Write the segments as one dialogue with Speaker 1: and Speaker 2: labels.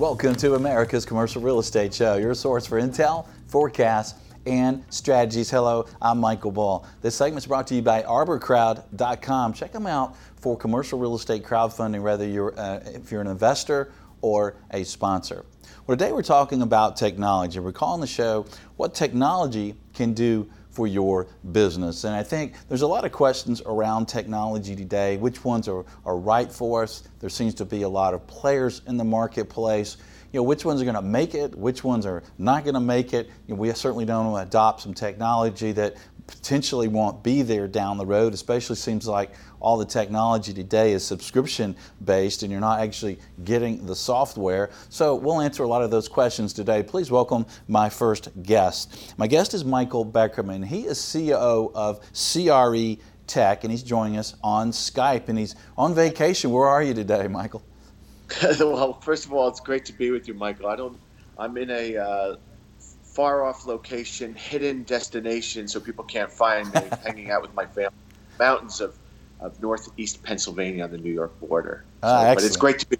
Speaker 1: Welcome to America's Commercial Real Estate Show, your source for intel, forecasts, and strategies. Hello, I'm Michael Bull. This segment is brought to you by ArborCrowd.com. Check them out for commercial real estate crowdfunding, whether you're uh, if you're an investor or a sponsor. Well, today we're talking about technology. We're calling the show "What Technology Can Do for Your Business." And I think there's a lot of questions around technology today. Which ones are, are right for us? There seems to be a lot of players in the marketplace you know, which ones are going to make it, which ones are not going to make it. You know, we certainly don't want to adopt some technology that potentially won't be there down the road, especially seems like all the technology today is subscription based and you're not actually getting the software. So we'll answer a lot of those questions today. Please welcome my first guest. My guest is Michael Beckerman. He is CEO of CRE Tech and he's joining us on Skype and he's on vacation. Where are you today, Michael?
Speaker 2: well, first of all, it's great to be with you, Michael. I don't. I'm in a uh, far off location, hidden destination, so people can't find me. hanging out with my family, mountains of, of northeast Pennsylvania on the New York border.
Speaker 1: Ah,
Speaker 2: so, but it's great to be.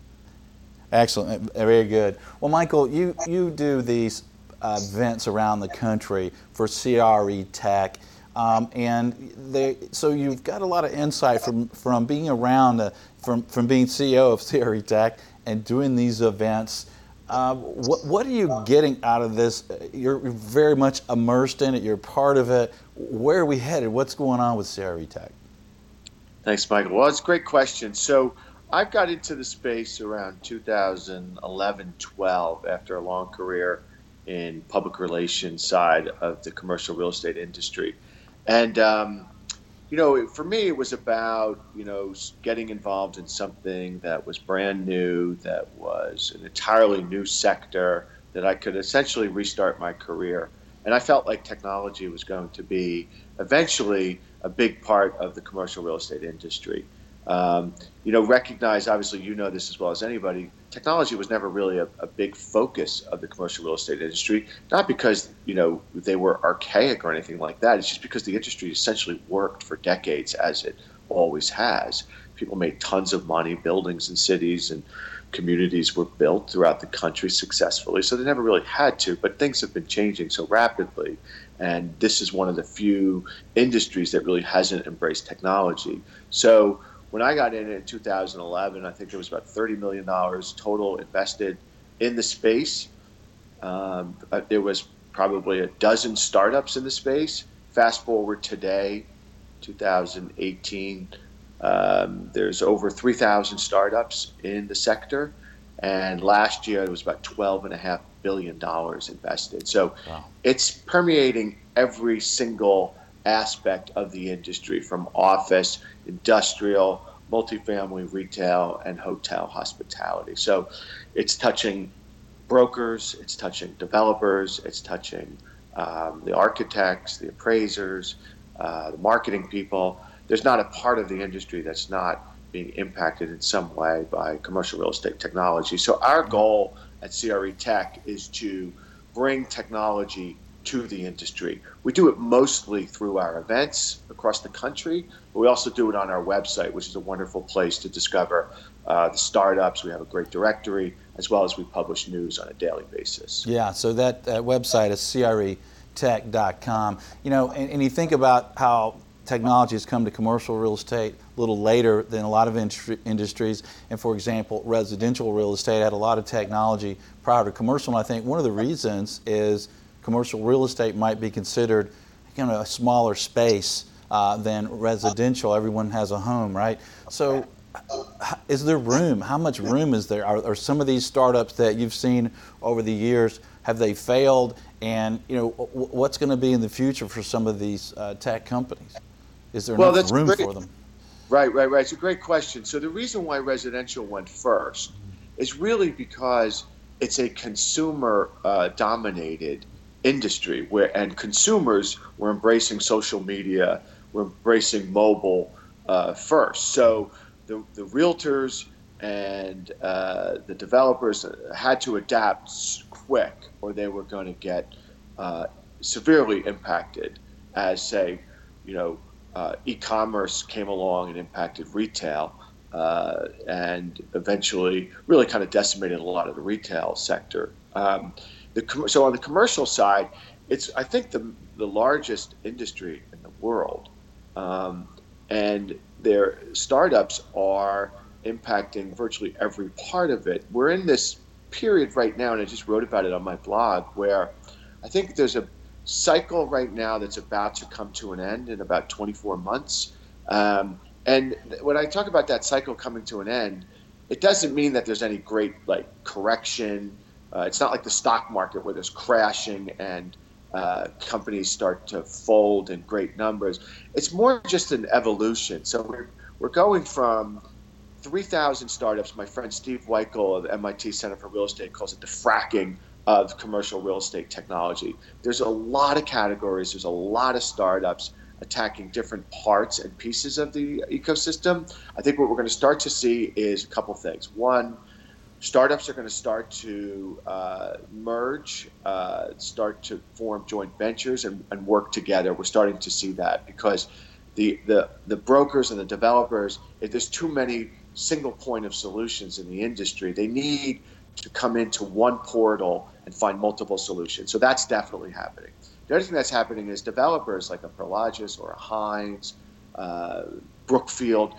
Speaker 1: Excellent, very good. Well, Michael, you you do these uh, events around the country for CRE Tech. Um, and they, so you've got a lot of insight from, from being around, uh, from, from being CEO of CRE Tech and doing these events. Uh, what, what are you getting out of this? You're very much immersed in it, you're part of it. Where are we headed? What's going on with CRE Tech?
Speaker 2: Thanks, Michael. Well, it's a great question. So I've got into the space around 2011 12 after a long career in public relations side of the commercial real estate industry. And, um, you know, for me, it was about, you know, getting involved in something that was brand new, that was an entirely new sector, that I could essentially restart my career. And I felt like technology was going to be eventually a big part of the commercial real estate industry. Um, you know, recognize, obviously, you know this as well as anybody, technology was never really a, a, big focus of the commercial real estate industry. Not because you know they were archaic or anything like that. It's just because the industry essentially worked for decades, as it always has. People made tons of money. Buildings and cities and communities were built throughout the country successfully, so they never really had to. But things have been changing so rapidly, and this is one of the few industries that really hasn't embraced technology. So when I got in in 2011, I think there was about 30 million dollars total invested in the space. Um, there was probably a dozen startups in the space. Fast forward today, 2018, um, there's over 3,000 startups in the sector, and last year it was about 12 and a half billion dollars invested. So wow. it's permeating every single aspect of the industry from office, industrial, multifamily, retail, and hotel hospitality. So it's touching brokers, it's touching developers, it's touching um, the architects, the appraisers, uh, the marketing people. There's not a part of the industry that's not being impacted in some way by commercial real estate technology. So our goal at CRE Tech is to bring technology to the industry. We do it mostly through our events across the country, but we also do it on our website, which is a wonderful place to discover uh, the startups. We have a great directory, as well as we publish news on a daily basis.
Speaker 1: Yeah, so that, website is cretech.com. You know, and, and you think about how technology has come to commercial real estate little later than a lot of industries. And for example, residential real estate had a lot of technology prior to commercial. And I think one of the reasons is commercial real estate might be considered kind of a smaller space uh, than residential. Everyone has a home, right? So, is there room? How much room is there? Are, are some of these startups that you've seen over the years have they failed? And you know, what's going to be in the future for some of these uh, tech companies? Is there well, enough room great. for them?
Speaker 2: Right, right, right. It's a great question. So the reason why residential went first is really because it's a consumer uh, dominated industry where and consumers were embracing social media, were embracing mobile uh, first. So the, the realtors and uh, the developers had to adapt quick or they were going to get uh, severely impacted as say, you know, uh, e-commerce came along and impacted retail. uh, and eventually really kind of decimated a lot of the retail sector. Um, the, so on the commercial side, it's I think the the largest industry in the world, um, and their startups are impacting virtually every part of it. We're in this period right now, and I just wrote about it on my blog, where I think there's a cycle right now that's about to come to an end in about 24 months. Um, and when I talk about that cycle coming to an end, it doesn't mean that there's any great like correction. Uh, it's not like the stock market where there's crashing and uh, companies start to fold in great numbers. It's more just an evolution. So we're, we're going from 3,000 startups. My friend Steve Weikal of MIT Center for Real Estate calls it the fracking of commercial real estate technology. There's a lot of categories, there's a lot of startups attacking different parts and pieces of the ecosystem. I think what we're going to start to see is a couple things. One, startups are going to start to uh, merge, uh, start to form joint ventures and, and, work together. We're starting to see that because the, the, the brokers and the developers, if there's too many single point of solutions in the industry, they need to come into one portal and find multiple solutions. So that's definitely happening. The other thing that's happening is developers like a Prologis or a Hines, uh, Brookfield,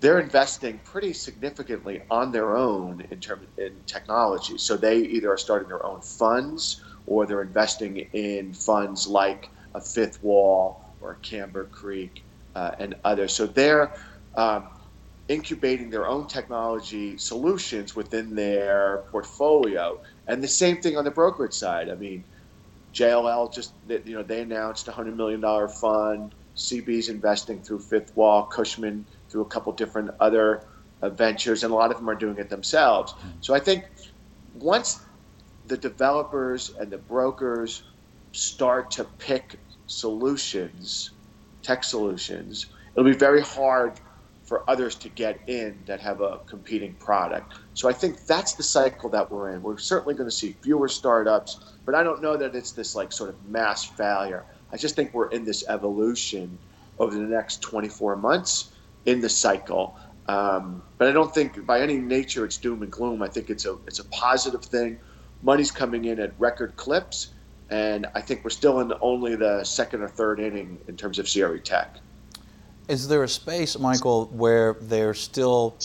Speaker 2: they're investing pretty significantly on their own in terms in technology. So they either are starting their own funds or they're investing in funds like a Fifth Wall or a Camber Creek uh, and others. So they're um, incubating their own technology solutions within their portfolio. And the same thing on the brokerage side. I mean, JLL just you know they announced a hundred million dollar fund. CB's investing through Fifth Wall, Cushman through a couple different other uh, ventures, and a lot of them are doing it themselves. So I think once the developers and the brokers start to pick solutions, tech solutions, it'll be very hard for others to get in that have a competing product. So I think that's the cycle that we're in. We're certainly going to see fewer startups, but I don't know that it's this like sort of mass failure. I just think we're in this evolution over the next 24 months in the cycle. Um, but I don't think by any nature it's doom and gloom. I think it's a it's a positive thing. Money's coming in at record clips, and I think we're still in only the second or third inning in terms of CRE tech.
Speaker 1: Is there a space, Michael, where there's still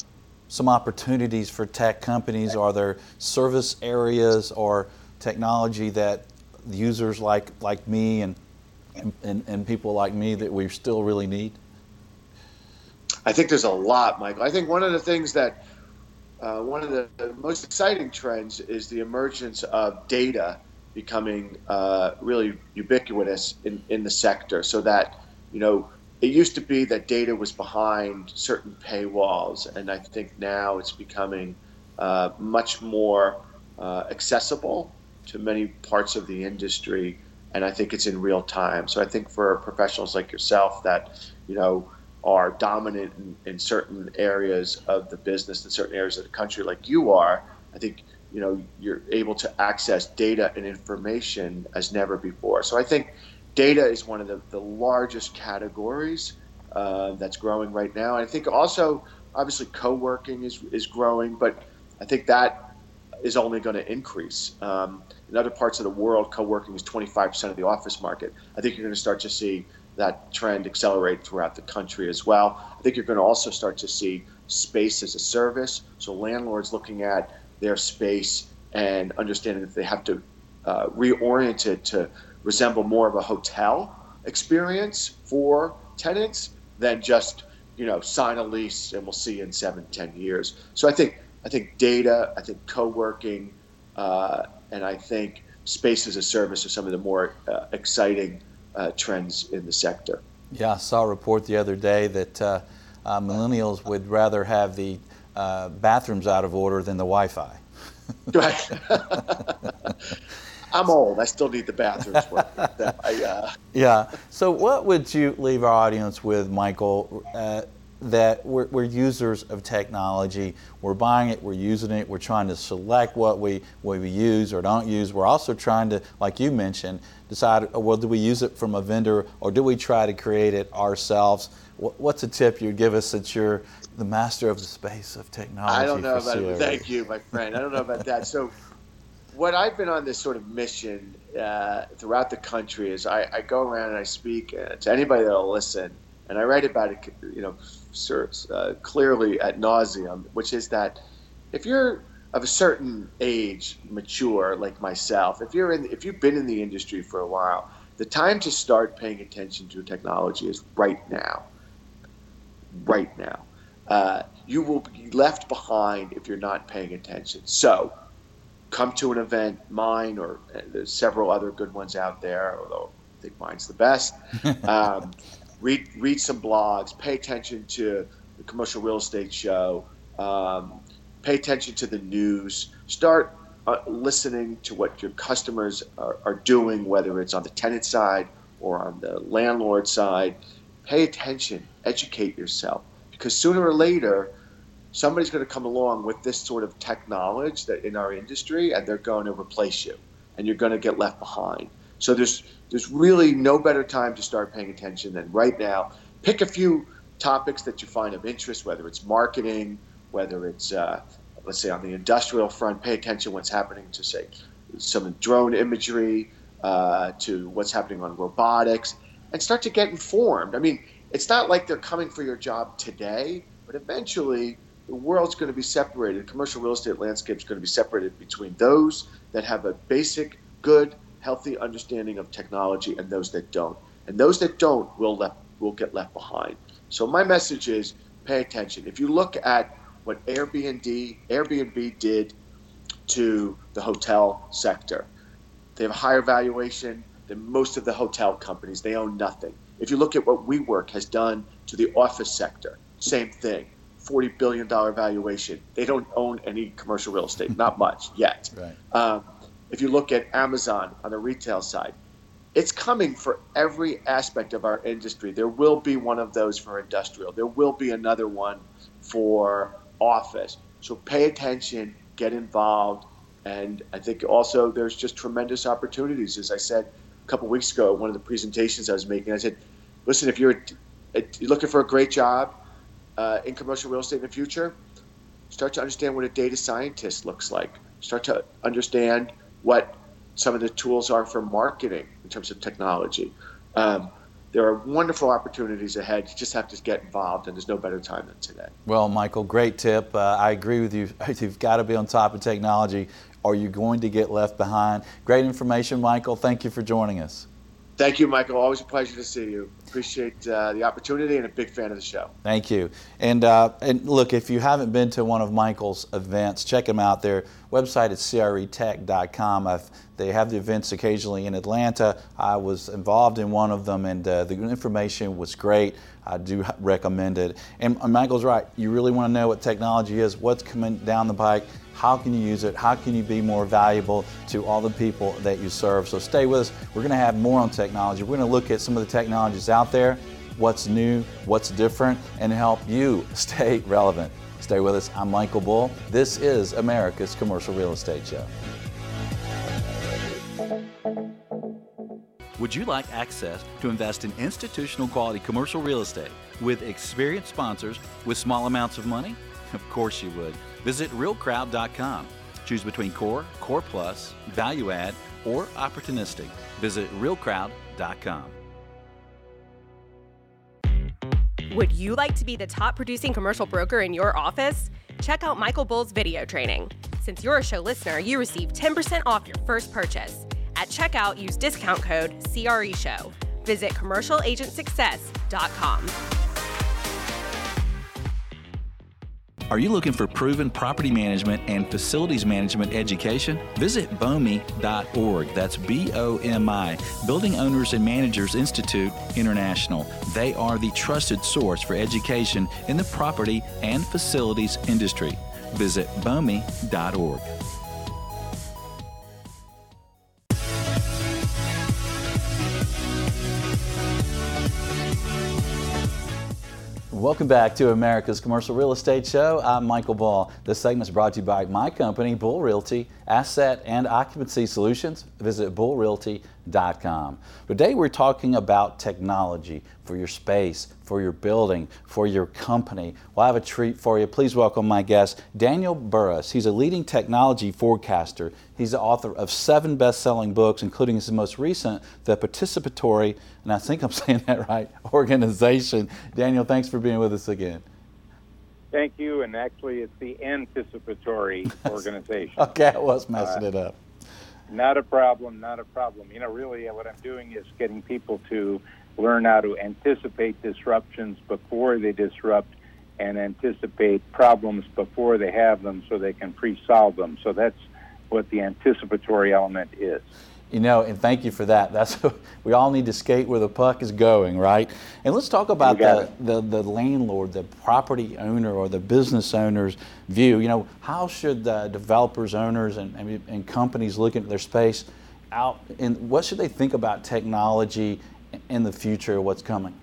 Speaker 1: some opportunities for tech companies? Are there service areas or technology that users like, like me and, and, and people like me that we still really need?
Speaker 2: I think there's a lot, Michael. I think one of the things that uh, one of the, the, most exciting trends is the emergence of data becoming uh, really ubiquitous in, in the sector so that, you know, it used to be that data was behind certain paywalls, and I think now it's becoming uh, much more uh, accessible to many parts of the industry, and I think it's in real time. So I think for professionals like yourself that you know are dominant in, in certain areas of the business in certain areas of the country, like you are, I think you know you're able to access data and information as never before. So I think data is one of the, the largest categories uh, that's growing right now. I think also, obviously, co working is, is growing, but I think that is only going to increase. Um, in other parts of the world, co working is 25% of the office market. I think you're going to start to see that trend accelerate throughout the country as well. I think you're going to also start to see space as a service. So, landlords looking at their space and understanding that they have to uh, reorient it to resemble more of a hotel experience for tenants than just you know sign a lease and we'll see you in seven ten years. So i think i think data i think co-working uh, and i think space as a service are some of the more uh, exciting uh, trends in the sector.
Speaker 1: Yeah i saw a report the other day that uh, uh, millennials would rather have the uh, bathrooms out of order than the wi-fi.
Speaker 2: Right I'm old. I still need the bathrooms working. I,
Speaker 1: uh... Yeah. So, what would you leave our audience with, Michael, uh, that we're, we're, users of technology. We're buying it, we're using it, we're trying to select what we, what we use or don't use. We're also trying to, like you mentioned, decide uh, well, do we use it from a vendor or do we try to create it ourselves? What's a tip you'd give us since you're the master of the space of technology?
Speaker 2: I don't know about it. Thank you, my friend. I don't know about that. So, what I've been on this sort of mission uh, throughout the country is I, I, go around and I speak uh, to anybody that'll listen, and I write about it, you know, uh, clearly at nauseum, which is that if you're of a certain age, mature like myself, if you're in, if you've been in the industry for a while, the time to start paying attention to technology is right now. Right now, uh, you will be left behind if you're not paying attention. So, come to an event, mine or uh, there's several other good ones out there, although I think mine's the best. Um, read read some blogs, pay attention to the commercial real estate show, um, pay attention to the news, start uh, listening to what your customers are, are doing, whether it's on the tenant side or on the landlord side. Pay attention, educate yourself, because sooner or later, somebody's going to come along with this sort of tech knowledge that in our industry, and they're going to replace you, and you're going to get left behind. So there's there's really no better time to start paying attention than right now. Pick a few topics that you find of interest, whether it's marketing, whether it's uh, let's say on the industrial front, pay attention what's happening to say some drone imagery, uh, to what's happening on robotics, and start to get informed. I mean, it's not like they're coming for your job today, but eventually the world's going to be separated. Commercial real estate landscape is going to be separated between those that have a basic, good healthy understanding of technology and those that don't. And those that don't will will get left behind. So my message is pay attention. If you look at what Airbnb Airbnb did to the hotel sector, they have a higher valuation than most of the hotel companies. They own nothing. If you look at what WeWork has done to the office sector, same thing. $40 billion valuation. They don't own any commercial real estate, not much yet. Right. Um, if you look at Amazon on the retail side, it's coming for every aspect of our industry. There will be one of those for industrial. There will be another one for office. So pay attention, get involved, and I think also there's just tremendous opportunities. As I said a couple weeks ago, one of the presentations I was making, I said, "Listen, if you're, you're looking for a great job uh, in commercial real estate in the future, start to understand what a data scientist looks like. Start to understand what some of the tools are for marketing in terms of technology. Um, there are wonderful opportunities ahead. You just have to get involved, and there's no better time than today.
Speaker 1: Well, Michael, great tip. Uh, I agree with you. You've got to be on top of technology, or you're going to get left behind. Great information, Michael. Thank you for joining us.
Speaker 2: Thank you, Michael. Always a pleasure to see you. Appreciate uh, the opportunity and a big fan of the show.
Speaker 1: Thank you. And uh, and look, if you haven't been to one of Michael's events, check them out. Their website is cretech.com. I've, they have the events occasionally in Atlanta. I was involved in one of them, and uh, the information was great. I do recommend it. And Michael's right. You really want to know what technology is, what's coming down the pike how can you use it? How can you be more valuable to all the people that you serve? So stay with us. We're going to have more on technology. We're going to look at some of the technologies out there, what's new, what's different, and help you stay relevant. Stay with us. I'm Michael Bull. This is America's Commercial Real Estate Show. Would you like access to invest in institutional quality commercial real estate with experienced sponsors with small amounts of money? Of course you would. Visit realcrowd.com. Choose between core, core plus, value add, or opportunistic. Visit realcrowd.com.
Speaker 3: Would you like to be the top producing commercial broker in your office? Check out Michael Bull's video training. Since you're a show listener, you receive 10% off your first purchase. At checkout, use discount code CRESHOW. Visit commercialagentsuccess.com.
Speaker 1: Are you looking for proven property management and facilities management education? Visit BOMI.org. That's B O M I, Building Owners and Managers Institute International. They are the trusted source for education in the property and facilities industry. Visit BOMI.org. Welcome back to America's Commercial Real Estate Show. I'm Michael Bull. This segment is brought to you by my company, Bull Realty, Asset and Occupancy Solutions. Visit bullrealty.com. Today we're talking about technology for your space, for your building, for your company. We'll have a treat for you. Please welcome my guest, Daniel Burrus. He's a leading technology forecaster. He's the author of seven best-selling books, including his most recent, The Participatory, and I think I'm saying that right, Organization. Daniel, thanks for being with us again.
Speaker 4: Thank you, and actually, it's the anticipatory organization.
Speaker 1: okay, I was messing uh, it up.
Speaker 4: Not a problem, not a problem. You know, really, uh, what I'm doing is getting people to learn how to anticipate disruptions before they disrupt and anticipate problems before they have them so they can pre solve them. So that's what the anticipatory element is.
Speaker 1: You know, and thank you for that. That's we all need to skate where the puck is going, right? And let's talk about the, the, the landlord, the property owner, or the business owner's view. You know, how should the developers, owners, and, and, and companies look at their space out? And what should they think about technology in the future? What's coming?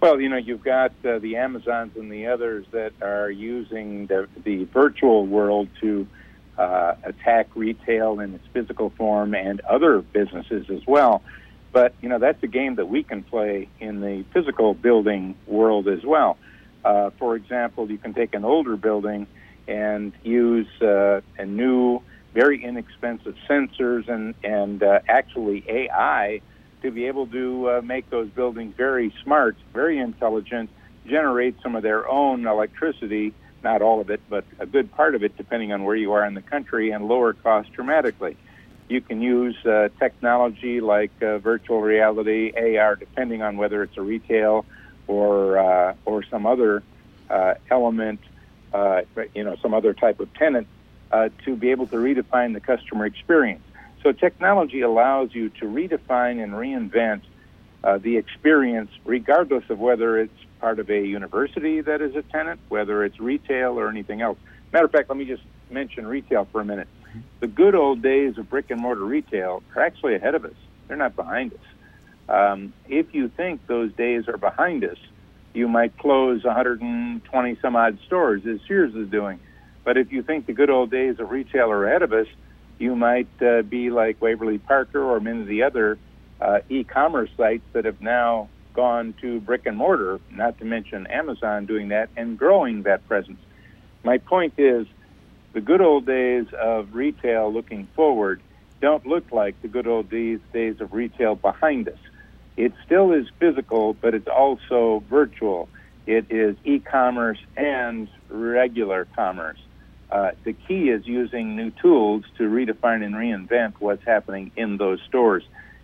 Speaker 4: Well, you know, you've got uh, the Amazons and the others that are using the, the virtual world to uh, attack retail in its physical form and other businesses as well. But you know that's a game that we can play in the physical building world as well. Uh, for example, you can take an older building and use uh, a new, very inexpensive sensors and and uh, actually AI to be able to uh, make those buildings very smart, very intelligent, generate some of their own electricity not all of it, but a good part of it, depending on where you are in the country, and lower costs dramatically. You can use uh, technology like uh, virtual reality, AR, depending on whether it's a retail or uh, or some other uh, element, uh, you know, some other type of tenant, uh, to be able to redefine the customer experience. So technology allows you to redefine and reinvent the experience, regardless of whether it's part of a university that is a tenant, whether it's retail or anything else. Matter of fact, let me just mention retail for a minute. The good old days of brick and mortar retail are actually ahead of us. They're not behind us. Um, if you think those days are behind us, you might close 120 some odd stores, as Sears is doing. But if you think the good old days of retail are ahead of us, you might uh, be like Warby Parker or many of the other uh, e-commerce sites that have now gone to brick and mortar, not to mention Amazon doing that and growing that presence. My point is the good old days of retail looking forward don't look like the good old days, days of retail behind us. It still is physical, but it's also virtual. It is e commerce and regular commerce. Uh, the key is using new tools to redefine and reinvent what's happening in those stores.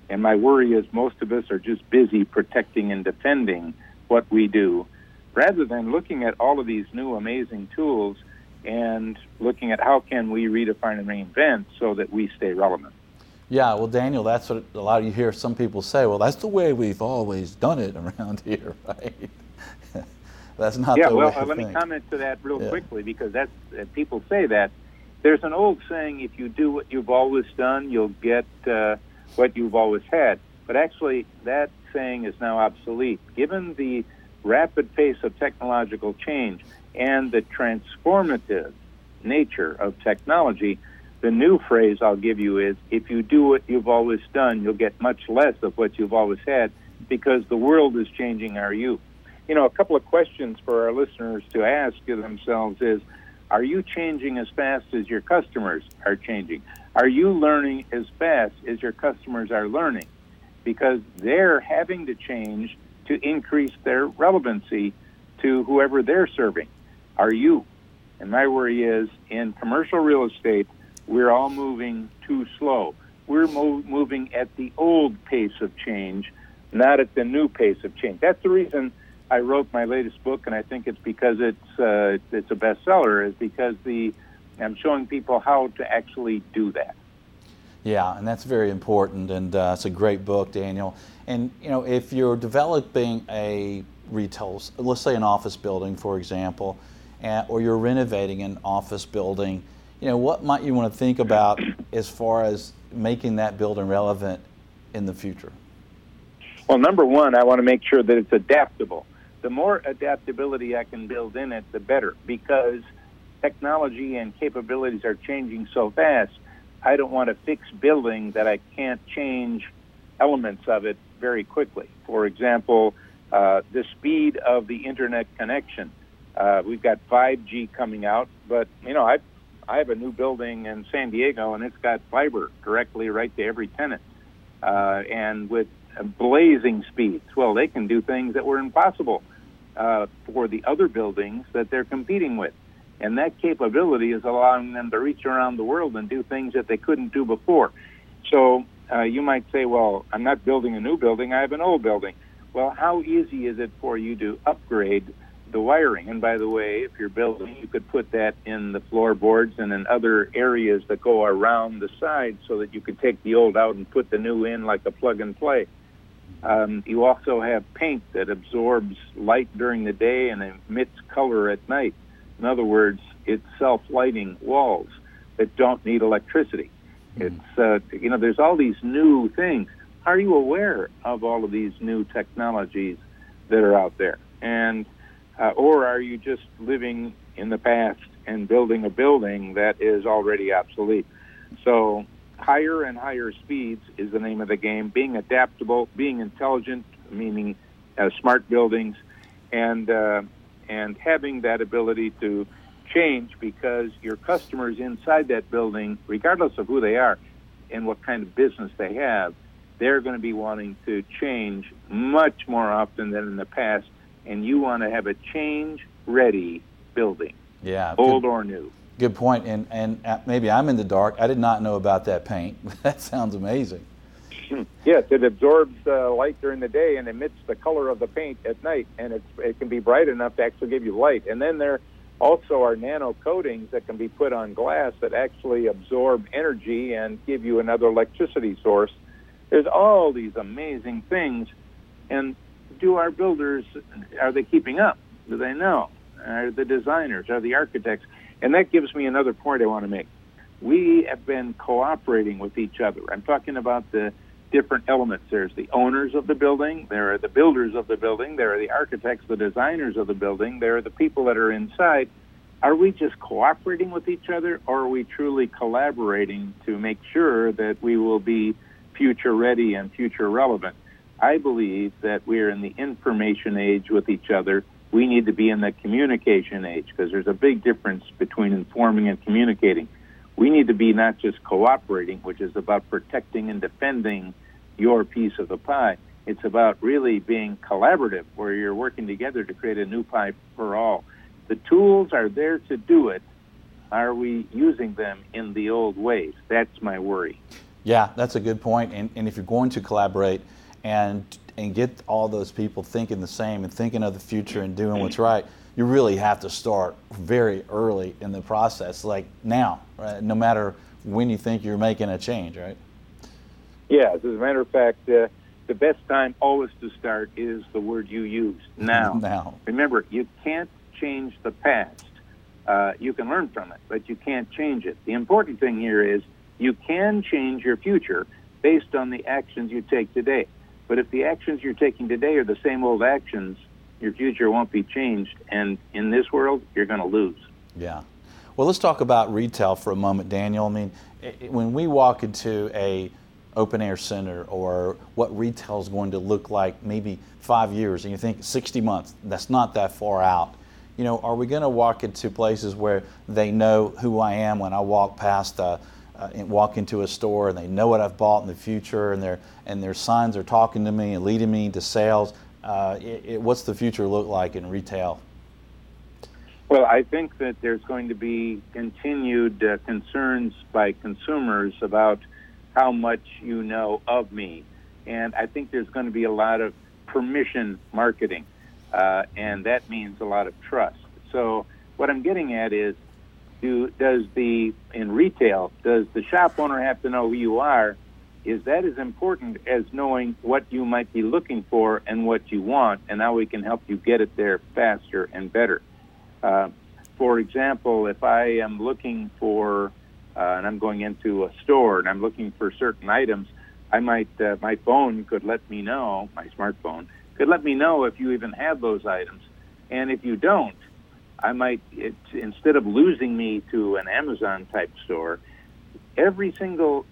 Speaker 4: And my worry is most of us are just busy protecting and defending what we do rather than looking at all of these new amazing tools and looking at how can we redefine and reinvent so that we stay relevant.
Speaker 1: Yeah, well, Daniel, that's what a lot of you hear some people say. Well, that's the way we've always done it around here, right? that's not
Speaker 4: yeah,
Speaker 1: the
Speaker 4: well,
Speaker 1: way.
Speaker 4: Uh, let me comment to that real yeah. quickly because that's uh, people say that. There's an old saying: if you do what you've always done, you'll get uh, what you've always had. But actually, that saying is now obsolete. Given the rapid pace of technological change and the transformative nature of technology, the new phrase I'll give you is if you do what you've always done, you'll get much less of what you've always had because the world is changing our you. You know, a couple of questions for our listeners to ask themselves is are you changing as fast as your customers are changing? Are you learning as fast as your customers are learning? Because they're having to change to increase their relevancy to whoever they're serving. Are you? And my worry is in commercial real estate, we're all moving too slow. We're mo- moving at the old pace of change, not at the new pace of change. That's the reason I wrote my latest book, and I think it's because it's uh, it's a bestseller. Is because the I'm showing people how to actually do that.
Speaker 1: Yeah, and that's very important, and uh, it's a great book, Daniel. And you know, if you're developing a retail, let's say an office building, for example, or you're renovating an office building, you know, what might you want to think about as far as making that building relevant in the future?
Speaker 4: Well, number one, I want to make sure that it's adaptable. the more adaptability I can build in it, the better, because technology and capabilities are changing so fast. I don't want a fixed building that I can't change elements of it very quickly. For example, uh, the speed of the internet connection. Uh, we've got 5G coming out, but you know, I I have a new building in San Diego, and it's got fiber directly right to every tenant, uh, and with blazing speeds. Well, they can do things that were impossible uh, for the other buildings that they're competing with. And that capability is allowing them to reach around the world and do things that they couldn't do before. So uh, you might say, well, I'm not building a new building, I have an old building. Well, how easy is it for you to upgrade the wiring? And by the way, if you're building, you could put that in the floorboards and in other areas that go around the side so that you could take the old out and put the new in like a plug and play. Um, you also have paint that absorbs light during the day and emits color at night. In other words, it's self-lighting walls that don't need electricity. Mm-hmm. It's uh, you know, there's all these new things. Are you aware of all of these new technologies that are out there? And uh, or are you just living in the past and building a building that is already obsolete? So higher and higher speeds is the name of the game. Being adaptable, being intelligent, meaning uh, smart buildings, and uh, and having that ability to change because your customers inside that building, regardless of who they are and what kind of business they have, they're going to be wanting to change much more often than in the past. And you want to have a change ready building,
Speaker 1: yeah,
Speaker 4: old or new.
Speaker 1: Good point. And and uh, maybe I'm in the dark. I did not know about that paint. that sounds amazing.
Speaker 4: Yes, it absorbs uh, light during the day and emits the color of the paint at night, and it's, it can be bright enough to actually give you light. And then there also are nano coatings that can be put on glass that actually absorb energy and give you another electricity source. There's all these amazing things, and do our builders are they keeping up? Do they know? Are the designers? Are the architects? And that gives me another point I want to make. We have been cooperating with each other. I'm talking about the different elements. There's the owners of the building, there are the builders of the building, there are the architects, the designers of the building, there are the people that are inside. Are we just cooperating with each other, or are we truly collaborating to make sure that we will be future ready and future relevant? I believe that we're in the information age with each other we need to be in the communication age because there's a big difference between informing and communicating. We need to be not just cooperating, which is about protecting and defending your piece of the pie. It's about really being collaborative, where you're working together to create a new pie for all. The tools are there to do it. Are we using them in the old ways? That's my worry.
Speaker 1: Yeah, that's a good point. And, and if you're going to collaborate and and get all those people thinking the same and thinking of the future and doing what's right, you really have to start very early in the process, like now, right? no matter when you think you're making a change, right?
Speaker 4: Yeah, as a matter of fact, uh, the best time always to start is the word you use now.
Speaker 1: now.
Speaker 4: Remember, you can't change the past. Uh, you can learn from it, but you can't change it. The important thing here is you can change your future based on the actions you take today. But if the actions you're taking today are the same old actions, your future won't be changed. And in this world, you're going to lose.
Speaker 1: Yeah. Well, let's talk about retail for a moment, Daniel. I mean, when we walk into a open air center or what retail is going to look like maybe five years, and you think 60 months, that's not that far out. You know, are we going to walk into places where they know who I am when I walk past a, uh, walk into a store and they know what I've bought in the future and their and their signs are talking to me and leading me to sales. Uh, it, it, what's the future look like in retail?
Speaker 4: Well, I think that there's going to be continued uh, concerns by consumers about how much you know of me, and I think there's going to be a lot of permission marketing, uh, and that means a lot of trust. So what I'm getting at is do does the in retail does the shop owner have to know who you are? Is that as important as knowing what you might be looking for and what you want, and how we can help you get it there faster and better? Uh, for example, if I am looking for uh, and I'm going into a store and I'm looking for certain items, I might uh, my phone could let me know my smartphone could let me know if you even have those items. And if you don't, I might, it, instead of losing me to an Amazon type store, every single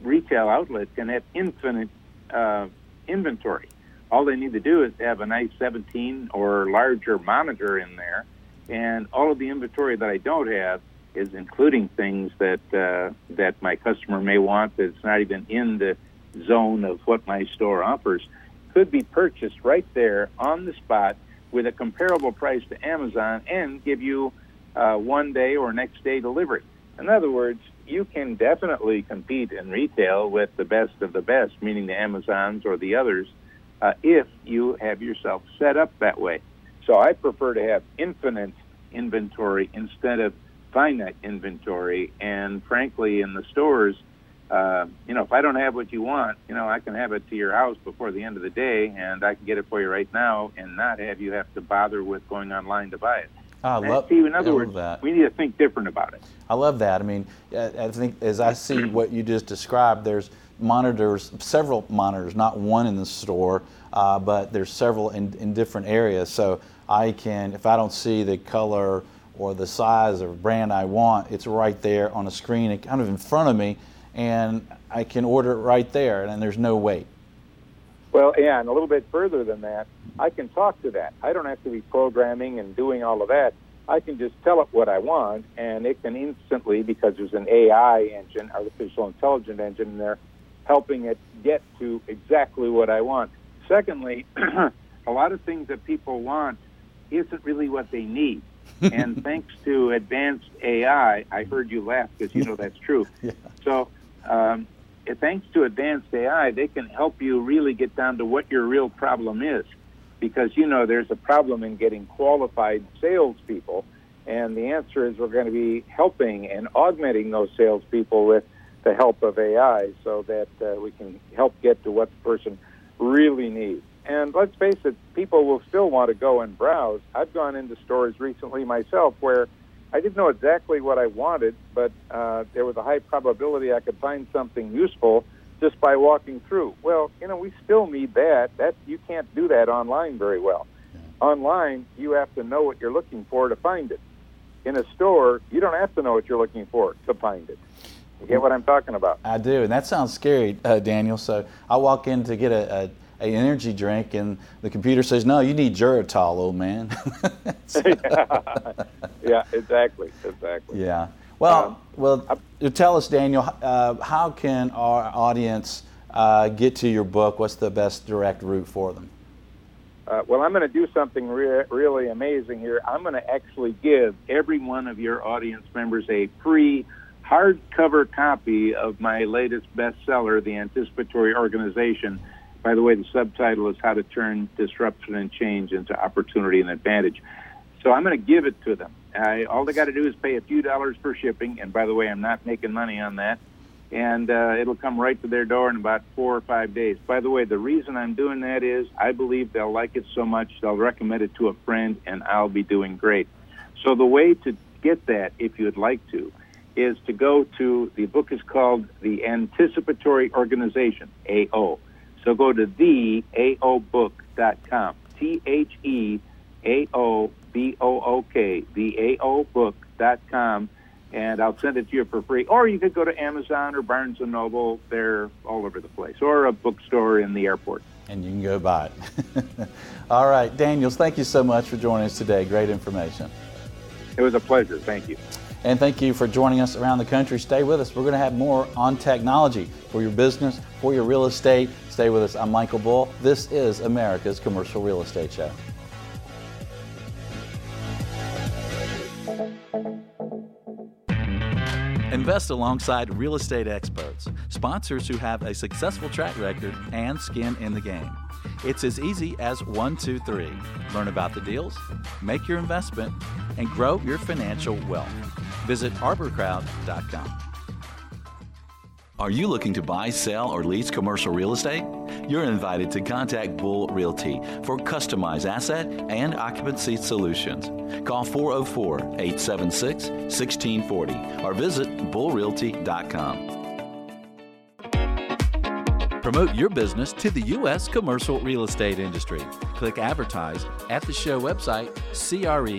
Speaker 4: retail outlet can have infinite uh, inventory. All they need to do is have a nice 17 or larger monitor in there, and all of the inventory that I don't have is including things that uh, that my customer may want that's not even in the zone of what my store offers could be purchased right there on the spot with a comparable price to Amazon and give you uh, one day or next day delivery. In other words, you can definitely compete in retail with the best of the best, meaning the Amazons or the others, uh, if you have yourself set up that way. So I prefer to have infinite inventory instead of finite inventory. And frankly, in the stores, uh, you know, if I don't have what you want, you know, I can have it to your house before the end of the day, and I can get it for you right now, and not have you have to bother with going online to buy it.
Speaker 1: I love,
Speaker 4: see, in other
Speaker 1: I
Speaker 4: words,
Speaker 1: that.
Speaker 4: we need to think different about it.
Speaker 1: I love that. I mean, I think as I see what you just described, there's monitors, several monitors, not one in the store, uh, but there's several in, in different areas. So I can, if I don't see the color or the size or brand I want, it's right there on a screen, kind of in front of me and I can order it right there, and there's no wait.
Speaker 4: Well, yeah, and a little bit further than that, I can talk to that. I don't have to be programming and doing all of that. I can just tell it what I want, and it can instantly, because there's an AI engine, artificial intelligence engine in there, helping it get to exactly what I want. Secondly, a lot of things that people want isn't really what they need. and thanks to advanced AI, I heard you laugh because you know that's true.
Speaker 1: yeah.
Speaker 4: So um, thanks to advanced AI, they can help you really get down to what your real problem is. Because, you know, there's a problem in getting qualified salespeople. And the answer is we're going to be helping and augmenting those salespeople with the help of AI so that uh, we can help get to what the person really needs. And let's face it, people will still want to go and browse. I've gone into stores recently myself where I didn't know exactly what I wanted, but uh, there was a high probability I could find something useful just by walking through. Well, you know, we still need that. That you can't do that online very well. Online, you have to know what you're looking for to find it. In a store, you don't have to know what you're looking for to find it. You get what I'm talking about?
Speaker 1: I do, and that sounds scary, uh, Daniel. So I walk in to get a, a a energy drink, and the computer says, "No, you need Geritol, old man."
Speaker 4: yeah. yeah, exactly, exactly.
Speaker 1: Yeah. Well, um, well, tell us, Daniel, uh, how can our audience uh, get to your book? What's the best direct route for them?
Speaker 4: Uh, well, I'm going to do something re- really amazing here. I'm going to actually give every one of your audience members a free hardcover copy of my latest bestseller, The Anticipatory Organization by the way, the subtitle is How to Turn Disruption and Change into Opportunity and Advantage. So I'm going to give it to them. I, all they got to do is pay a few dollars for shipping. And by the way, I'm not making money on that. And uh, it'll come right to their door in about four or five days. By the way, the reason I'm doing that is I believe they'll like it so much, they'll recommend it to a friend, and I'll be doing great. So the way to get that, if you'd like to, is to go to the book is called The Anticipatory Organization, AO. So go to theaobook.com. T H E A O B O O K, theaobook.com, and I'll send it to you for free. Or you could go to Amazon or Barnes and Noble. They're all over the place, or a bookstore in the airport.
Speaker 1: And you can go buy it. all right, Daniels, thank you so much for joining us today. Great information.
Speaker 4: It was a pleasure. Thank you.
Speaker 1: And thank you for joining us around the country. Stay with us. We're going to have more on technology for your business, for your real estate. Stay with us. I'm Michael Bull. This is America's Commercial Real Estate Show. Invest alongside real estate experts, sponsors who have a successful track record and skin in the game. It's as easy as one, two, three. Learn about the deals, make your investment, and grow your financial wealth. Visit arborcrowd.com. Are you looking to buy, sell, or lease commercial real estate? You're invited to contact Bull Realty for customized asset and occupancy solutions. Call 404 876 1640 or visit bullrealty.com. Promote your business to the U.S. commercial real estate industry. Click advertise at the show website, creshow.com.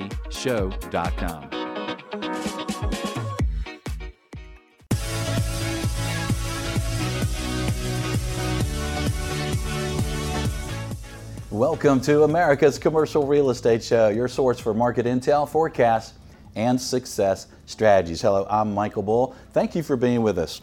Speaker 1: Welcome to America's Commercial Real Estate Show, your source for market intel, forecasts, and success strategies. Hello, I'm Michael Bull. Thank you for being with us.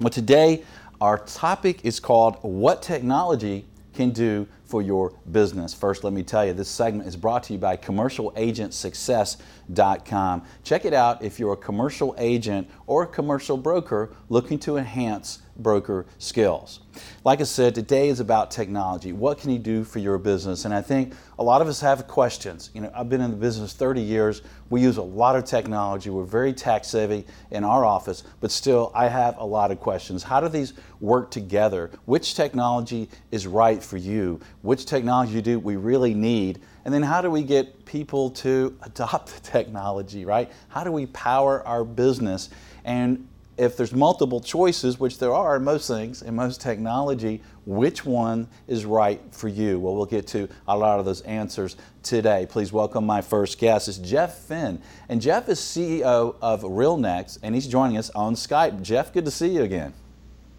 Speaker 1: Well, today our topic is called What Technology Can Do for Your Business. First, let me tell you, this segment is brought to you by CommercialAgentSuccess.com. Check it out if you're a commercial agent or a commercial broker looking to enhance broker skills. Like I said, today is about technology. What can you do for your business? And I think a lot of us have questions. You know, I've been in the business 30 years. We use a lot of technology. We're very tech savvy in our office, but still, I have a lot of questions. How do these work together? Which technology is right for you? Which technology do we really need? And then how do we get people to adopt the technology, right? How do we power our business? And if there's multiple choices, which there are in most things, in most technology, which one is right for you? Well, we'll get to a lot of those answers today. Please welcome my first guest. It's Jeff Finn. And Jeff is CEO of RealNext, and he's joining us on Skype. Jeff, good to see you again.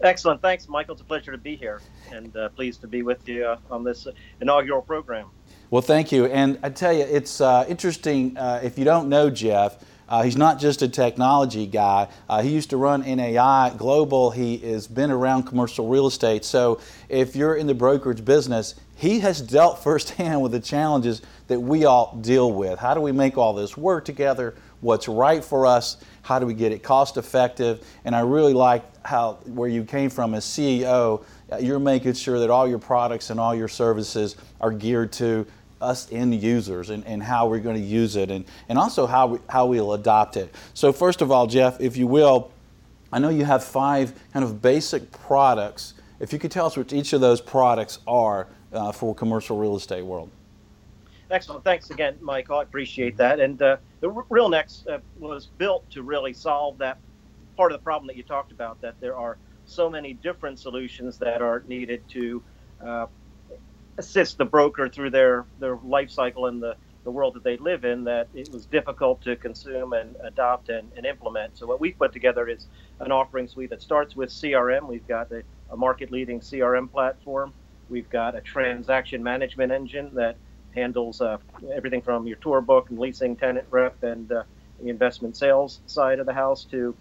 Speaker 5: Excellent. Thanks, Michael. It's a pleasure to be here and uh, pleased to be with you uh, on this inaugural program.
Speaker 1: Well, thank you. And I tell you, it's uh, interesting. Uh, if you don't know Jeff, uh, he's not just a technology guy. Uh, he used to run NAI Global. He has been around commercial real estate. So if you're in the brokerage business, he has dealt firsthand with the challenges that we all deal with. How do we make all this work together? What's right for us? How do we get it cost effective? And I really like how where you came from as CEO. Uh, you're making sure that all your products and all your services are geared to us end users and, and how we're going to use it and, and also how, we, how we'll adopt it. So, first of all, Jeff, if you will, I know you have five kind of basic products. If you could tell us what each of those products are uh, for commercial real estate world.
Speaker 5: Excellent. Thanks again, Michael. I appreciate that. And uh, the RealNext uh, was built to really solve that part of the problem that you talked about, that there are so many different solutions that are needed to uh, assist the broker through their, their life cycle and the, the world that they live in that it was difficult to consume and adopt and, and implement. So what we've put together is an offering suite that starts with CRM. We've got a, a market leading CRM platform. We've got a transaction management engine that handles uh, everything from your tour book and leasing, tenant rep, and uh, the investment sales side of the house to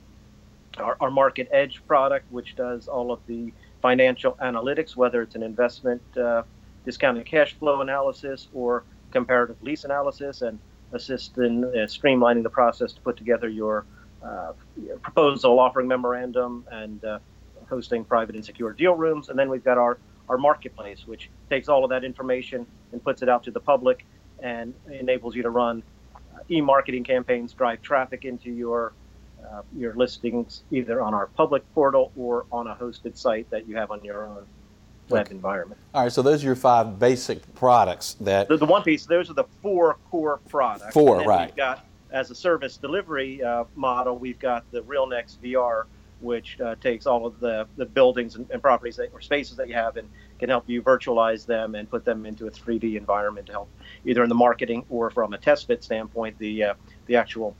Speaker 5: our, our Market Edge product, which does all of the financial analytics, whether it's an investment uh, discounted cash flow analysis or comparative lease analysis, and assist in uh, streamlining the process to put together your, uh, proposal, offering memorandum, and uh, hosting private and secure deal rooms. And then we've got our, our marketplace, which takes all of that information and puts it out to the public and enables you to run uh, e-marketing campaigns, drive traffic into your uh, your listings either on our public portal or on a hosted site that you have on your own web okay. environment.
Speaker 1: All right, so those are your five basic products that.
Speaker 5: The, the one piece, those are the four core products.
Speaker 1: Four, right.
Speaker 5: We've got, as a service delivery uh, model, we've got the RealNext VR, which uh, takes all of the, the buildings and, and, properties that, or spaces that you have and can help you virtualize them and put them into a 3D environment to help either in the marketing or from a test fit standpoint, the, uh, the actual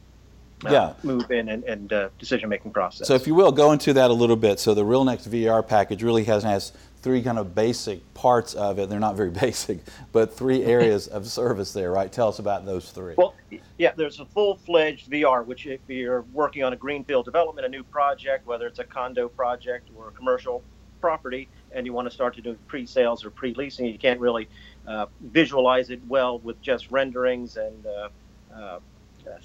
Speaker 5: uh, yeah. move in and, and uh, decision making process.
Speaker 1: So, if you will, go into that a little bit. So, the RealNext VR package really has, has three kind of basic parts of it. They're not very basic, but three areas of service there, right? Tell us about those three.
Speaker 5: Well, yeah, there's a full-fledged VR, which if you're working on a greenfield development, a new project, whether it's a condo project or a commercial property, and you want to start to do pre-sales or pre-leasing, you can't really uh, visualize it well with just renderings and uh, uh,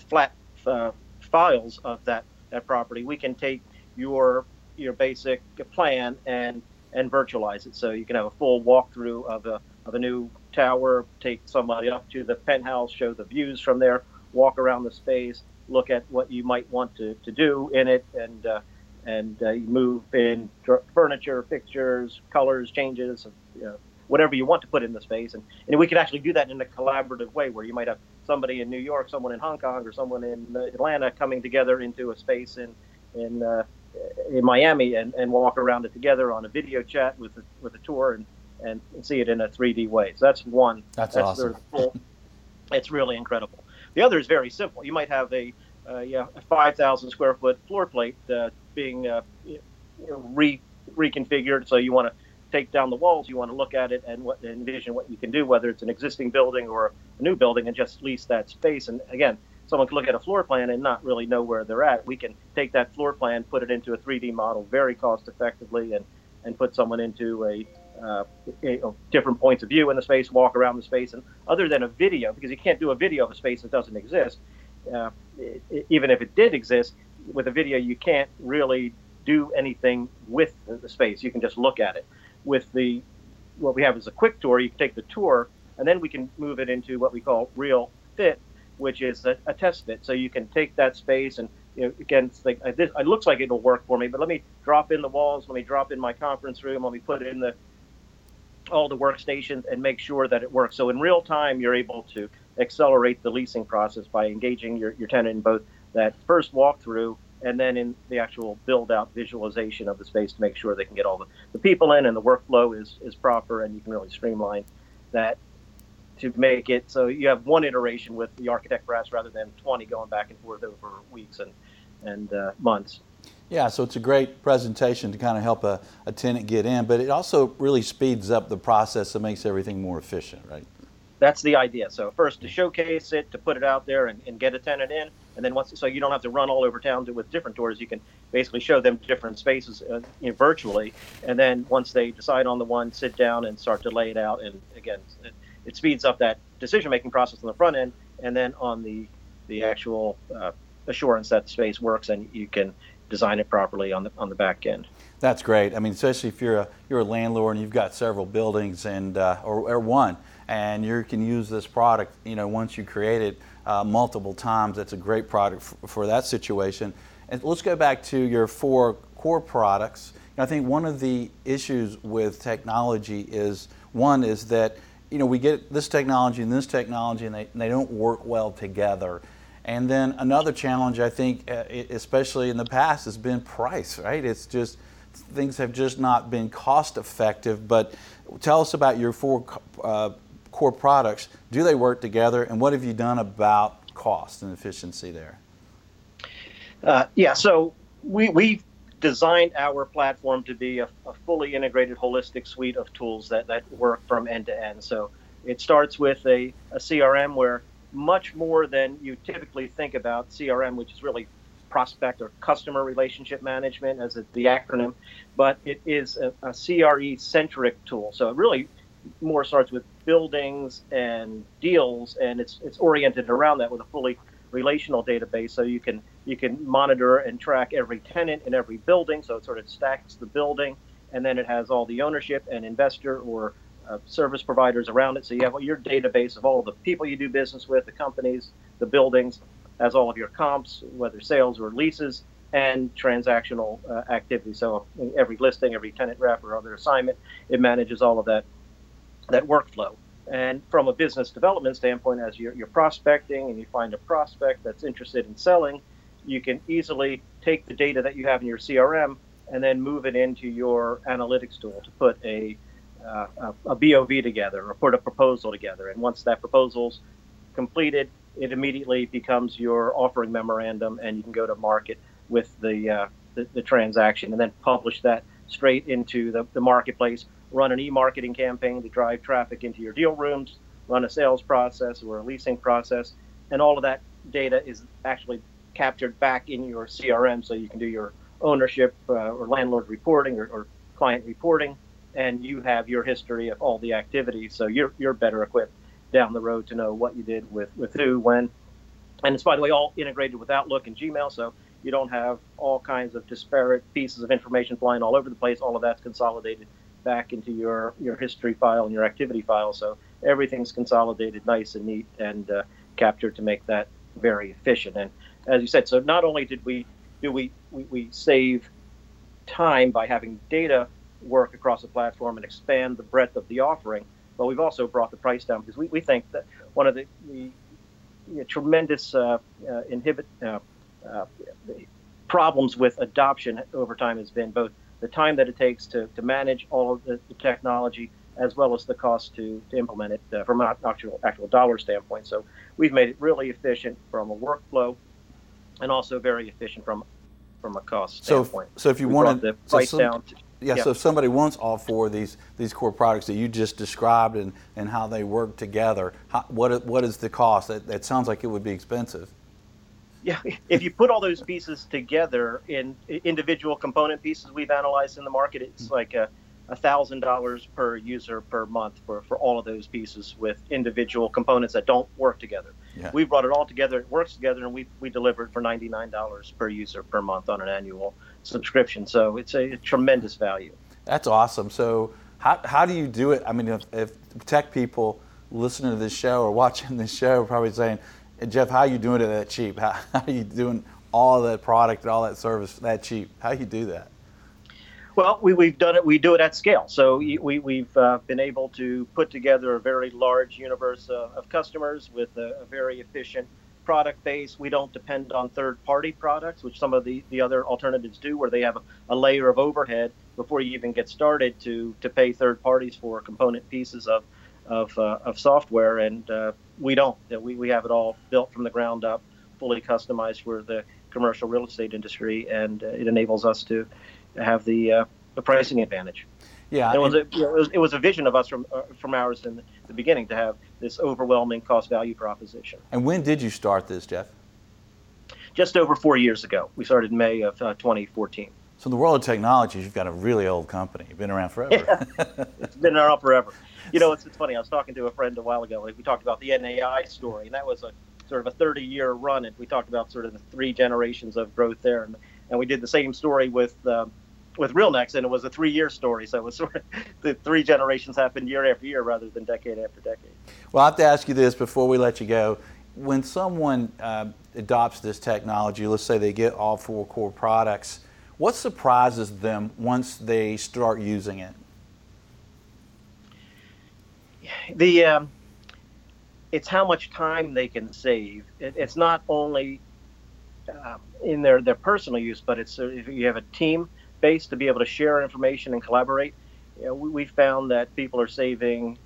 Speaker 5: flat uh, files of that that property. We can take your your basic plan and and virtualize it. So you can have a full walkthrough of a, of a new tower, take somebody up to the penthouse, show the views from there, walk around the space, look at what you might want to, to do in it, and uh, and uh, move in furniture, fixtures, colors, changes, you know, whatever you want to put in the space. And, and we can actually do that in a collaborative way where you might have somebody in New York, someone in Hong Kong, or someone in Atlanta coming together into a space in in uh, in Miami and, and walk around it together on a video chat with a, with a tour and, and see it in a 3D way. So that's one.
Speaker 1: That's, that's awesome.
Speaker 5: Full, it's really incredible. The other is very simple. You might have a uh, yeah, a 5,000 square foot floor plate uh, being uh, you know, re reconfigured. So you want to take down the walls, you want to look at it and what, envision what you can do, whether it's an existing building or a new building, and just lease that space. And again, someone can look at a floor plan and not really know where they're at. We can take that floor plan, put it into a 3D model very cost effectively, and and put someone into a, uh, a, a, different points of view in the space, walk around the space, and other than a video, because you can't do a video of a space that doesn't exist. Uh, it, even if it did exist, with a video you can't really do anything with the space. You can just look at it. With the what we have is a quick tour. You can take the tour, and then we can move it into what we call real fit, which is a, a test fit. So you can take that space and you know, again, it's like uh, this, it looks like it'll work for me, but let me drop in the walls, let me drop in my conference room, let me put in the all the workstations and make sure that it works. So in real time, you're able to accelerate the leasing process by engaging your, your tenant in both that first walkthrough and then in the actual build out visualization of the space to make sure they can get all the, the people in and the workflow is, is proper and you can really streamline that to make it so you have one iteration with the architect brass rather than 20 going back and forth over weeks and, and uh, months.
Speaker 1: Yeah, so it's a great presentation to kind of help a, a tenant get in, but it also really speeds up the process and makes everything more efficient, right?
Speaker 5: That's the idea. So first to showcase it, to put it out there and, and get a tenant in, and then once so you don't have to run all over town to, with different tours. You can basically show them different spaces uh, you know, virtually, and then once they decide on the one, sit down and start to lay it out. And again, it, speeds up that decision making process on the front end, and then on the the actual uh, assurance that the space works and you can design it properly on the on the back end.
Speaker 1: That's great. I mean, especially if you're a you're a landlord and you've got several buildings and uh, or, or, one, and you can use this product. You know, once you create it uh, multiple times, that's a great product for, for that situation. And let's go back to your four core products. I think one of the issues with technology is one is that you know we get this technology and this technology and they, and they don't work well together. And then another challenge, I think, uh, especially in the past, has been price, right? It's just things have just not been cost effective. But tell us about your four uh, core products. Do they work together? And what have you done about cost and efficiency there?
Speaker 5: Uh, yeah, so we, we designed our platform to be a, a, fully integrated, holistic suite of tools that, that work from end to end. So it starts with a, a CRM where much more than you typically think about CRM, which is really prospect or customer relationship management as a, the acronym, but it is a, a CRE centric tool. So it really more starts with buildings and deals, and it's it's oriented around that with a fully relational database. So you can you can monitor and track every tenant in every building. So it sort of stacks the building, and then it has all the ownership and investor or uh, service providers around it. So you have your database of all the people you do business with, the companies, the buildings, as all of your comps, whether sales or leases, and transactional uh, activity. So every listing, every tenant rep or other assignment, it manages all of that that workflow. And from a business development standpoint, as you're, you're prospecting and you find a prospect that's interested in selling, you can easily take the data that you have in your CRM and then move it into your analytics tool to put a uh, a, a BOV together or put a proposal together. And once that proposal's completed, it immediately becomes your offering memorandum, and you can go to market with the uh, the, the, transaction, and then publish that straight into the, the marketplace. Run an e-marketing campaign to drive traffic into your deal rooms. Run a sales process or a leasing process, and all of that data is actually captured back in your CRM, so you can do your ownership uh, or landlord reporting or, or client reporting and you have your history of all the activities, so you're you're better equipped down the road to know what you did with with who, when, and it's by the way all integrated with Outlook and Gmail, so you don't have all kinds of disparate pieces of information flying all over the place. All of that's consolidated back into your your history file and your activity file, so everything's consolidated, nice and neat, and uh, captured to make that very efficient. And as you said, so not only did we do we, we, we save time by having data work across the platform and expand the breadth of the offering. But we've also brought the price down because we, we think that one of the, the you know, tremendous uh, uh, inhibit uh, uh problems with adoption over time has been both the time that it takes to, to manage all of the, the technology as well as the cost to, to implement it uh, from an actual actual dollar standpoint. So we've made it really efficient from a workflow and also very efficient from from a cost
Speaker 1: so
Speaker 5: standpoint.
Speaker 1: If, so if you
Speaker 5: we
Speaker 1: want
Speaker 5: the price
Speaker 1: so
Speaker 5: down. To,
Speaker 1: yeah,
Speaker 5: yeah,
Speaker 1: so if somebody wants all four of these these core products that you just described and, and how they work together, how, what what is the cost? That, it sounds like it would be expensive.
Speaker 5: Yeah, if you put all those pieces together in individual component pieces we've analyzed in the market, it's
Speaker 1: Mm-hmm.
Speaker 5: like a thousand dollars per user per month for, for all of those pieces with individual components that don't work together.
Speaker 1: Yeah.
Speaker 5: We brought it all together, it works together, and we we deliver it for ninety nine dollars per user per month on an annual subscription. So it's a, tremendous value.
Speaker 1: That's awesome. So how, how do you do it? I mean, if, if tech people listening to this show or watching this show are probably saying, Jeff, how are you doing it that cheap? How, how are you doing all that product and all that service that cheap? How do you do that?
Speaker 5: Well, we, we've done it. We do it at scale. So we, we've uh, been able to put together a very large universe uh, of customers with a, a, very efficient product base. We don't depend on third-party products, which some of the, the other alternatives do, where they have a, a layer of overhead before you even get started to to pay third parties for component pieces of of, uh, of software. And uh, we don't. We, we have it all built from the ground up, fully customized for the commercial real estate industry, and uh, it enables us to have the uh, the pricing advantage.
Speaker 1: Yeah,
Speaker 5: it was, a, you know, it was it was a vision of us from uh, from ours in the beginning to have this overwhelming cost value proposition.
Speaker 1: And when did you start this, Jeff?
Speaker 5: Just over four years ago. We started in May of uh, 2014.
Speaker 1: So in the world of technology, you've got a really old company. You've been around forever.
Speaker 5: Yeah. it's been around forever. You know, it's, it's funny. I was talking to a friend a while ago. Like We talked about the NAI story, and that was a sort of a 30-year run. And we talked about sort of the three generations of growth there, and, and we did the same story with. Um, with RealNext, and it was a three-year story, so it was sort of the three generations happened year after year rather than decade after decade.
Speaker 1: Well, I have to ask you this before we let you go. When someone uh, adopts this technology, let's say they get all four core products, what surprises them once they start using it?
Speaker 5: The um, it's how much time they can save. It, it's not only uh, in their, their personal use, but it's uh, if you have a team base to be able to share information and collaborate. You know, we, we found that people are saving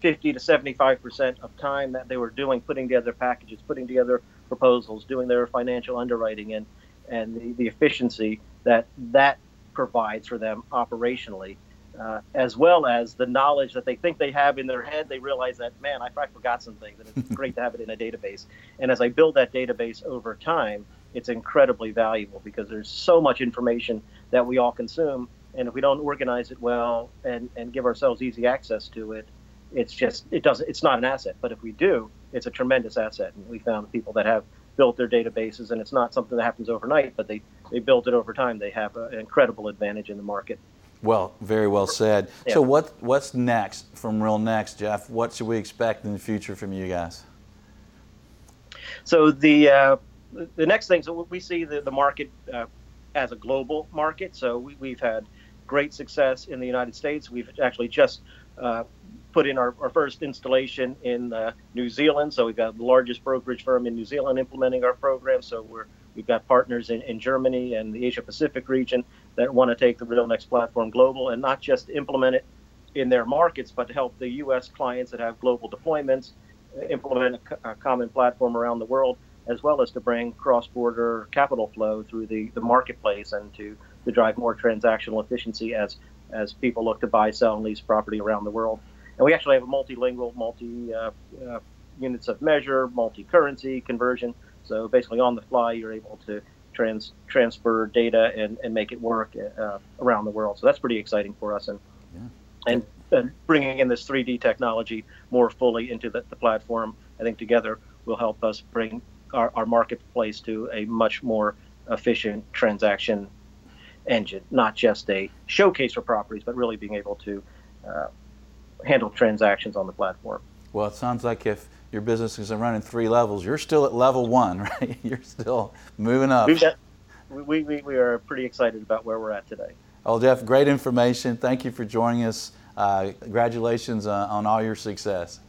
Speaker 5: 50 to 75 percent of time that they were doing putting together packages, putting together proposals, doing their financial underwriting, and and the, the efficiency that that provides for them operationally, uh, as well as the knowledge that they think they have in their head. They realize that man, I, I forgot some things, and it's great to have it in a database. And as I build that database over time, it's incredibly valuable because there's so much information that we all consume. And if we don't organize it well and, and give ourselves easy access to it, it's just it doesn't it's not an asset. But if we do, it's a tremendous asset. And we found people that have built their databases, and it's not something that happens overnight, but they they built it over time. They have an incredible advantage in the market.
Speaker 1: Well, very well said.
Speaker 5: Yeah.
Speaker 1: So what what's next from RealNext, Jeff? What should we expect in the future from you guys?
Speaker 5: So the uh, the next thing, so we see the the market uh, as a global market. So we, we've had great success in the United States. We've actually just uh, put in our, our, first installation in uh, New Zealand. So we've got the largest brokerage firm in New Zealand implementing our program. So we're we've got partners in, in Germany and the Asia Pacific region that want to take the RealNext platform global and not just implement it in their markets, but to help the U.S. clients that have global deployments implement a common platform around the world as well as to bring cross-border capital flow through the, the marketplace and to, to drive more transactional efficiency as as people look to buy, sell, and lease property around the world. And we actually have a multilingual, multi uh, uh, units of measure, multi-currency conversion. So basically, on the fly, you're able to trans transfer data and, and make it work uh, around the world. So that's pretty exciting for us. And
Speaker 1: yeah.
Speaker 5: and, and bringing in this 3D technology more fully into the, the platform, I think together will help us bring our, our marketplace to a much more efficient transaction engine, not just a showcase for properties, but really being able to uh, handle transactions on the platform.
Speaker 1: Well, it sounds like if your business is running three levels, you're still at level one, right? You're still moving up.
Speaker 5: Got, we, we, we are pretty excited about where we're at today.
Speaker 1: Well, Jeff, great information. Thank you for joining us. Uh, congratulations uh, on all your success.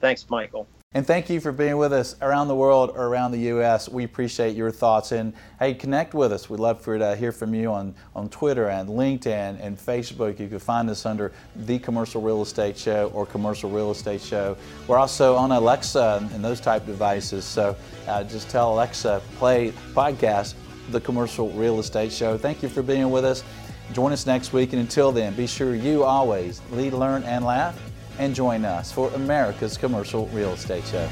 Speaker 5: Thanks, Michael.
Speaker 1: And thank you for being with us around the world or around the U.S. We appreciate your thoughts. And hey, connect with us. We'd love for to hear from you on, on Twitter and LinkedIn and Facebook. You can find us under The Commercial Real Estate Show or Commercial Real Estate Show. We're also on Alexa and those type devices. So uh, just tell Alexa, play podcast, The Commercial Real Estate Show. Thank you for being with us. Join us next week. And until then, be sure you always lead, learn, and laugh and join us for America's Commercial Real Estate Show.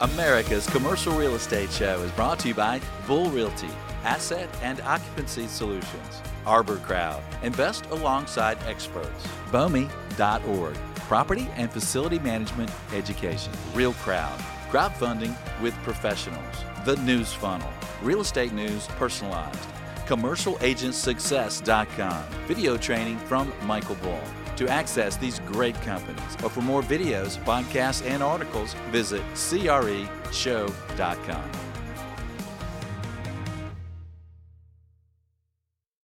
Speaker 1: America's Commercial Real Estate Show is brought to you by Bull Realty, Asset and Occupancy Solutions, Arbor Crowd, Invest alongside experts, BOMI.org, Property and Facility Management Education, Real Crowd, Crowdfunding with Professionals, The News Funnel, Real Estate News Personalized, commercialagentsuccess.com. Video training from Michael Bull. To access these great companies or for more videos, podcasts, and articles, visit creshow.com.